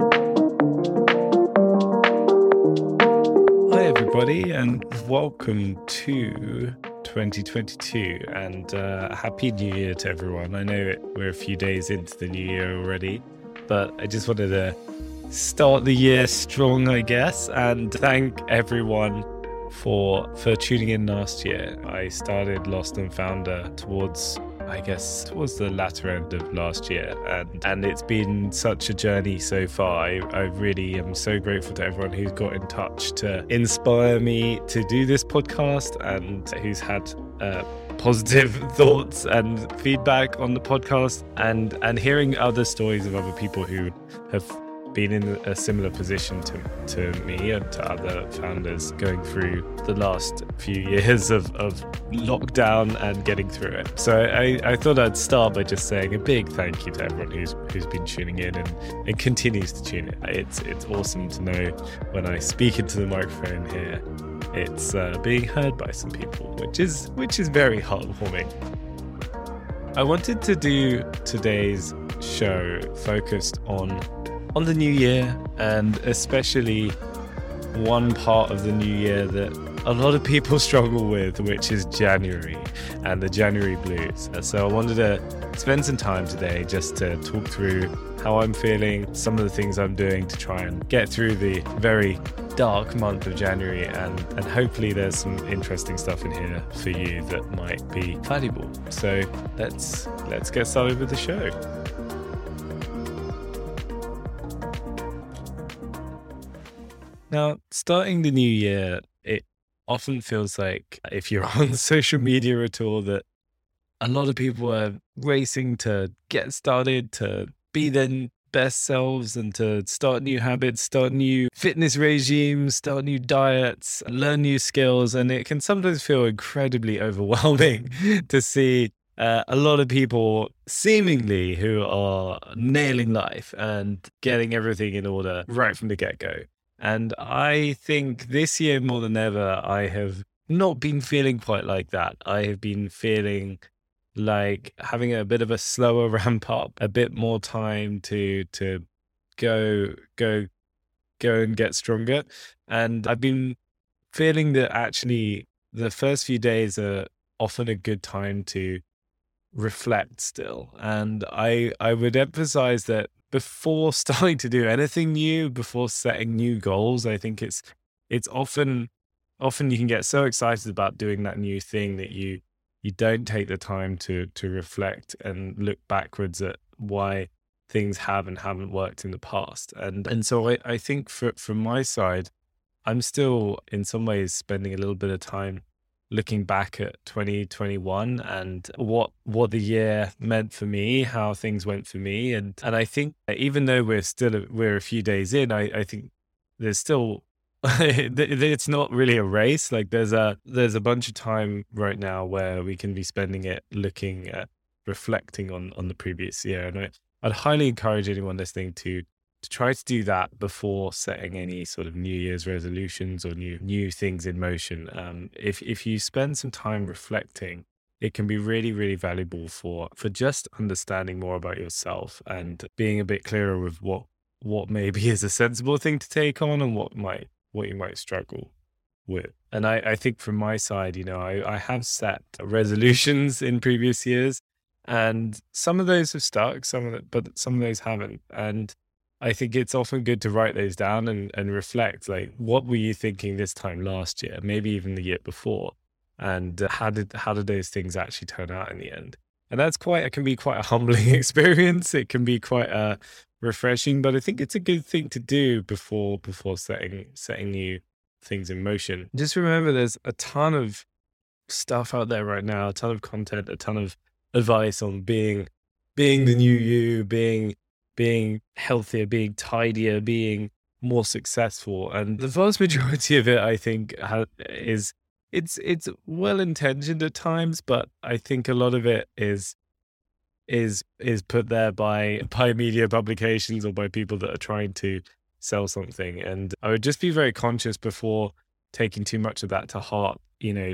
Hi, everybody, and welcome to 2022 and uh, happy new year to everyone. I know it, we're a few days into the new year already, but I just wanted to start the year strong, I guess, and thank everyone for for tuning in last year. I started Lost and Founder towards I guess towards the latter end of last year, and and it's been such a journey so far. I, I really am so grateful to everyone who's got in touch to inspire me to do this podcast and who's had. Uh, positive thoughts and feedback on the podcast and and hearing other stories of other people who have been in a similar position to, to me and to other founders going through the last few years of, of lockdown and getting through it. So I, I thought I'd start by just saying a big thank you to everyone who's who's been tuning in and, and continues to tune in. It's it's awesome to know when I speak into the microphone here, it's uh, being heard by some people, which is which is very heartwarming. I wanted to do today's show focused on on the new year, and especially one part of the new year that a lot of people struggle with, which is January and the January blues. So I wanted to spend some time today just to talk through how I'm feeling, some of the things I'm doing to try and get through the very dark month of January and, and hopefully there's some interesting stuff in here for you that might be valuable. So let's let's get started with the show. Now, starting the new year, it often feels like if you're on social media at all, that a lot of people are racing to get started, to be their best selves, and to start new habits, start new fitness regimes, start new diets, learn new skills. And it can sometimes feel incredibly overwhelming to see uh, a lot of people seemingly who are nailing life and getting everything in order right from the get go. And I think this year more than ever, I have not been feeling quite like that. I have been feeling like having a bit of a slower ramp up, a bit more time to to go go go and get stronger. And I've been feeling that actually the first few days are often a good time to reflect still. And I I would emphasize that before starting to do anything new, before setting new goals, I think it's it's often often you can get so excited about doing that new thing that you you don't take the time to to reflect and look backwards at why things have and haven't worked in the past. And and so I, I think for from my side, I'm still in some ways spending a little bit of time looking back at 2021 and what what the year meant for me, how things went for me, and and I think even though we're still we're a few days in, I I think there's still it's not really a race. Like there's a there's a bunch of time right now where we can be spending it looking at reflecting on on the previous year. And I, i'd highly encourage anyone listening to to try to do that before setting any sort of New Year's resolutions or new new things in motion. Um, if if you spend some time reflecting, it can be really really valuable for for just understanding more about yourself and being a bit clearer with what what maybe is a sensible thing to take on and what might what you might struggle with. And I, I think from my side, you know, I, I have set resolutions in previous years and some of those have stuck, some of it, but some of those haven't. And I think it's often good to write those down and, and reflect like what were you thinking this time last year, maybe even the year before, and uh, how did how did those things actually turn out in the end? And that's quite it can be quite a humbling experience. It can be quite uh, refreshing, but I think it's a good thing to do before before setting setting new things in motion. Just remember, there's a ton of stuff out there right now, a ton of content, a ton of advice on being being the new you, being being healthier, being tidier, being more successful. And the vast majority of it, I think, is it's it's well intentioned at times, but I think a lot of it is is is put there by by media publications or by people that are trying to sell something. And I would just be very conscious before taking too much of that to heart. You know,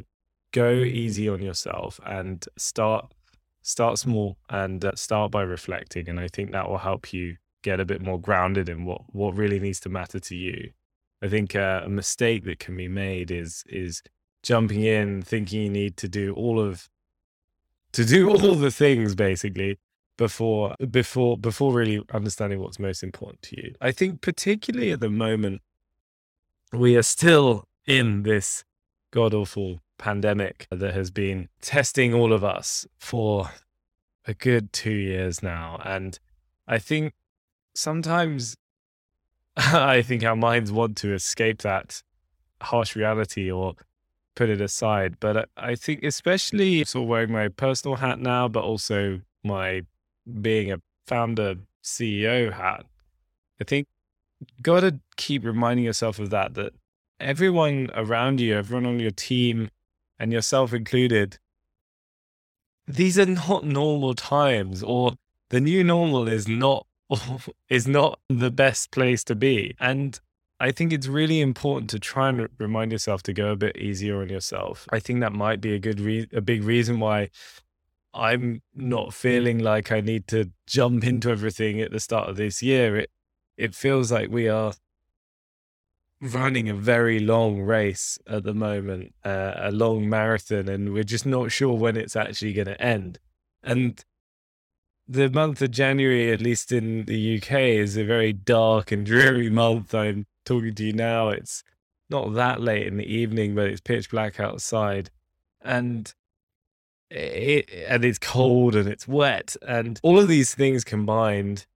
go easy on yourself and start start small and uh, start by reflecting and i think that will help you get a bit more grounded in what what really needs to matter to you. I think uh, a mistake that can be made is is jumping in thinking you need to do all of to do all the things basically before before before really understanding what's most important to you. I think particularly at the moment we are still in this god awful pandemic that has been testing all of us for a good 2 years now and I think sometimes I think our minds want to escape that harsh reality or put it aside. But I think, especially sort of wearing my personal hat now, but also my being a founder CEO hat, I think got to keep reminding yourself of that, that everyone around you, everyone on your team, and yourself included, these are not normal times, or the new normal is not is not the best place to be. And I think it's really important to try and remind yourself to go a bit easier on yourself. I think that might be a good re- a big reason why I'm not feeling like I need to jump into everything at the start of this year. It it feels like we are running a very long race at the moment, uh, a long marathon, and we're just not sure when it's actually going to end. And the month of January, at least in the UK, is a very dark and dreary month. I'm talking to you now. It's not that late in the evening, but it's pitch black outside, and it and it's cold and it's wet, and all of these things combined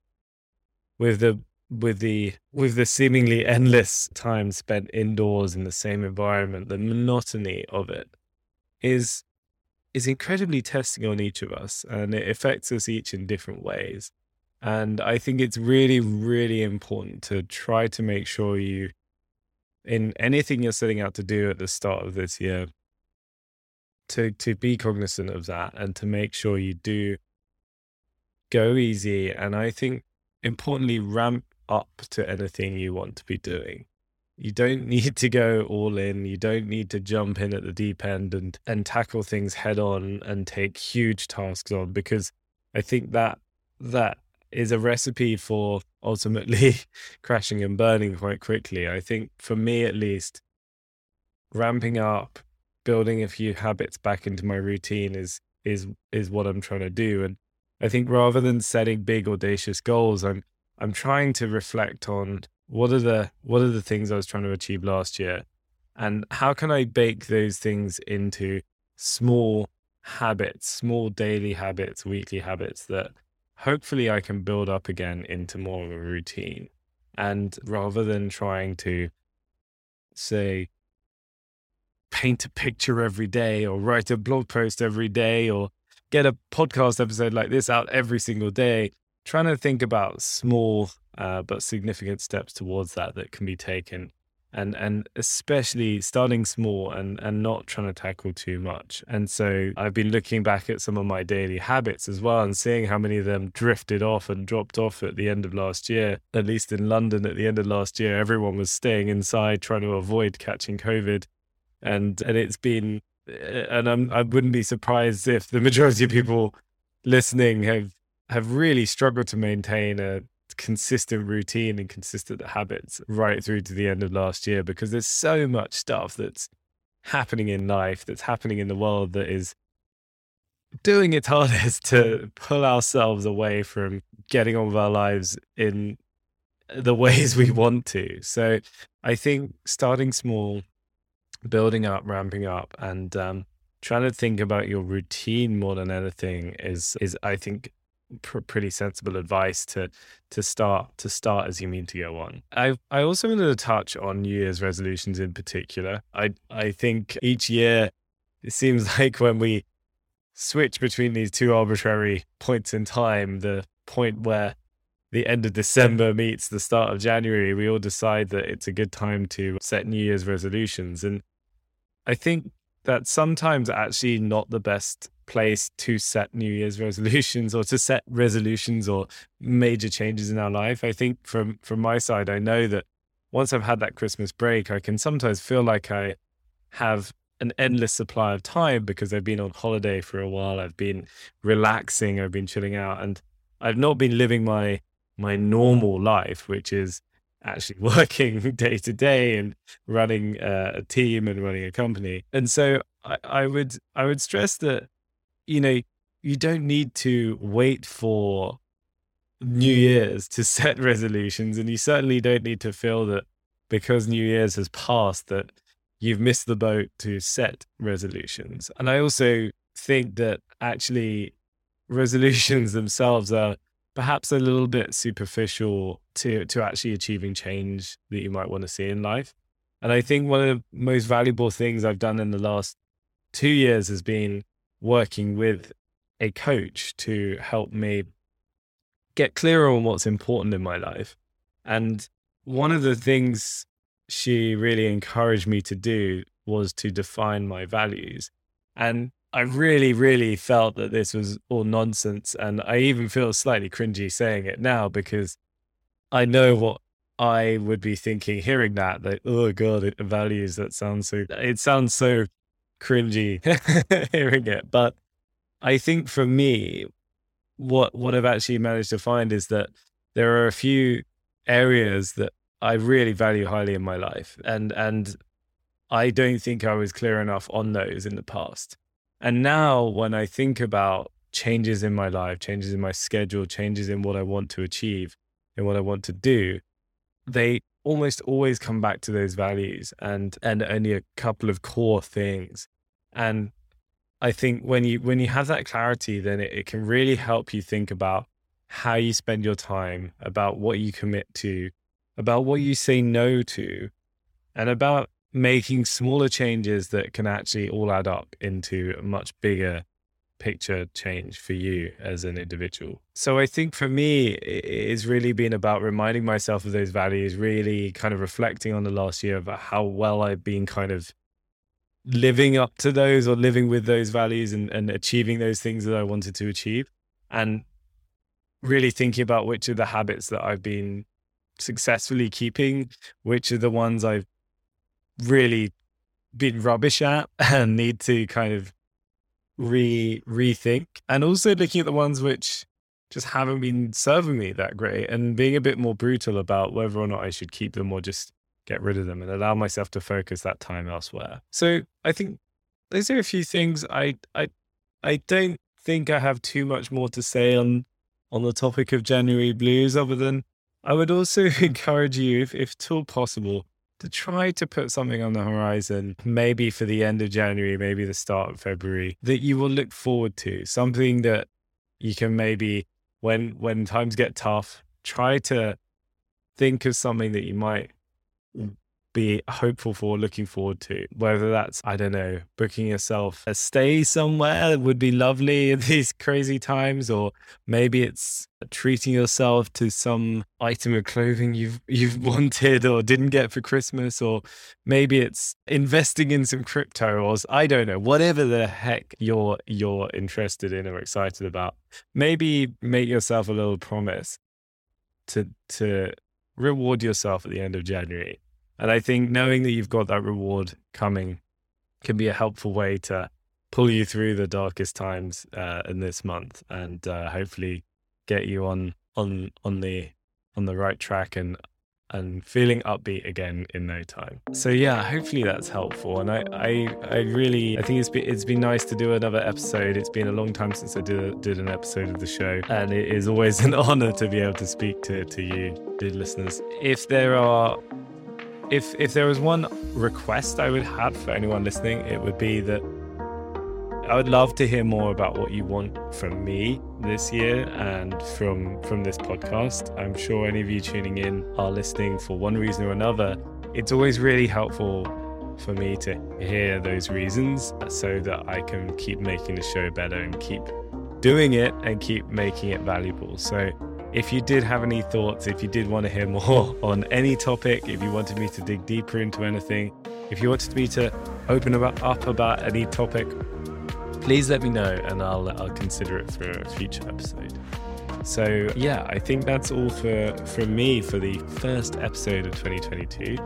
with the with the with the seemingly endless time spent indoors in the same environment, the monotony of it is is incredibly testing on each of us and it affects us each in different ways. And I think it's really, really important to try to make sure you, in anything you're setting out to do at the start of this year, to, to be cognizant of that and to make sure you do go easy. And I think importantly, ramp up to anything you want to be doing you don't need to go all in. You don't need to jump in at the deep end and and tackle things head on and take huge tasks on because I think that that is a recipe for ultimately crashing and burning quite quickly. I think for me at least ramping up, building a few habits back into my routine is is is what I'm trying to do and I think rather than setting big audacious goals, I'm I'm trying to reflect on what are the what are the things I was trying to achieve last year, and how can I bake those things into small habits, small daily habits, weekly habits that hopefully I can build up again into more of a routine. And rather than trying to say, paint a picture every day or write a blog post every day or get a podcast episode like this out every single day, trying to think about small uh, but significant steps towards that that can be taken and and especially starting small and and not trying to tackle too much. And so i've been looking back at some of my daily habits as well and seeing how many of them drifted off and dropped off at the end of last year. At least in london at the end of last year everyone was staying inside trying to avoid catching covid. And and it's been eh, and I'm, i wouldn't be surprised if the majority of people listening have have really struggled to maintain a consistent routine and consistent habits right through to the end of last year because there's so much stuff that's happening in life, that's happening in the world that is doing its hardest to pull ourselves away from getting on with our lives in the ways we want to. So I think starting small, building up, ramping up, and um, trying to think about your routine more than anything is is I think pr- pretty sensible advice to to start to start as you mean to go on. I I also wanted to touch on New Year's resolutions in particular. I I think each year it seems like when we switch between these two arbitrary points in time, the point where the end of December meets the start of January, we all decide that it's a good time to set New Year's resolutions. And I think that's sometimes actually not the best place to set New Year's resolutions or to set resolutions or major changes in our life. I think from from my side, I know that once I've had that Christmas break, I can sometimes feel like I have an endless supply of time because I've been on holiday for a while. I've been relaxing. I've been chilling out, and I've not been living my my normal life, which is actually working day to day and running a team and running a company. And so I, I would I would stress that you know you don't need to wait for New mm. Year's to set resolutions, and you certainly don't need to feel that because New Year's has passed that you've missed the boat to set resolutions. And I also think that actually resolutions themselves are perhaps a little bit superficial to to actually achieving change that you might want to see in life. And I think one of the most valuable things I've done in the last two years has been working with a coach to help me get clearer on what's important in my life. And one of the things she really encouraged me to do was to define my values. And I really, really felt that this was all nonsense. And I even feel slightly cringy saying it now because I know what I would be thinking hearing that, that, oh God, values that sounds so, it sounds so cringy hearing it. But I think for me, what, what I've actually managed to find is that there are a few areas that I really value highly in my life. And, and I don't think I was clear enough on those in the past. And now when I think about changes in my life, changes in my schedule, changes in what I want to achieve and what I want to do, they almost always come back to those values and and only a couple of core things. And I think when you when you have that clarity, then it, it can really help you think about how you spend your time, about what you commit to, about what you say no to, and about making smaller changes that can actually all add up into a much bigger picture change for you as an individual. So I think for me, it's really been about reminding myself of those values, really kind of reflecting on the last year about how well I've been kind of living up to those or living with those values and, and achieving those things that I wanted to achieve. And really thinking about which are the habits that I've been successfully keeping, which are the ones I've really been rubbish at and need to kind of re rethink and also looking at the ones which just haven't been serving me that great and being a bit more brutal about whether or not I should keep them or just get rid of them and allow myself to focus that time elsewhere. So I think those are a few things I I I don't think I have too much more to say on on the topic of January blues other than I would also encourage you if if at all possible to try to put something on the horizon, maybe for the end of January, maybe the start of February, that you will look forward to, something that you can maybe, when when times get tough, try to think of something that you might be hopeful for, looking forward to. Whether that's, I don't know, booking yourself a stay somewhere would be lovely in these crazy times, or maybe it's treating yourself to some item of clothing you've you've wanted or didn't get for Christmas, or maybe it's investing in some crypto, or I don't know, whatever the heck you're you're interested in or excited about. Maybe make yourself a little promise to to reward yourself at the end of January and I think knowing that you've got that reward coming can be a helpful way to pull you through the darkest times uh, in this month, and uh, hopefully get you on on on the on the right track and and feeling upbeat again in no time. So yeah, hopefully that's helpful. And I, I, I really, I think it's been, it's been nice to do another episode. It's been a long time since I did, did an episode of the show, and it is always an honor to be able to speak to, to you, dear listeners. If there are if if there was one request I would have for anyone listening, it would be that I would love to hear more about what you want from me this year and from from this podcast. I'm sure any of you tuning in are listening for one reason or another. It's always really helpful for me to hear those reasons so that I can keep making the show better and keep doing it and keep making it valuable. So if you did have any thoughts, if you did want to hear more on any topic, if you wanted me to dig deeper into anything, if you wanted me to open about, up about any topic, please let me know and I'll, I'll consider it for a future episode. So, yeah, I think that's all for, for me for the first episode of 2022.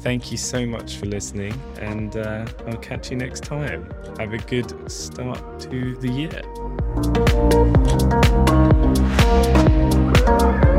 Thank you so much for listening, and uh, I'll catch you next time. Have a good start to the year. Thank you.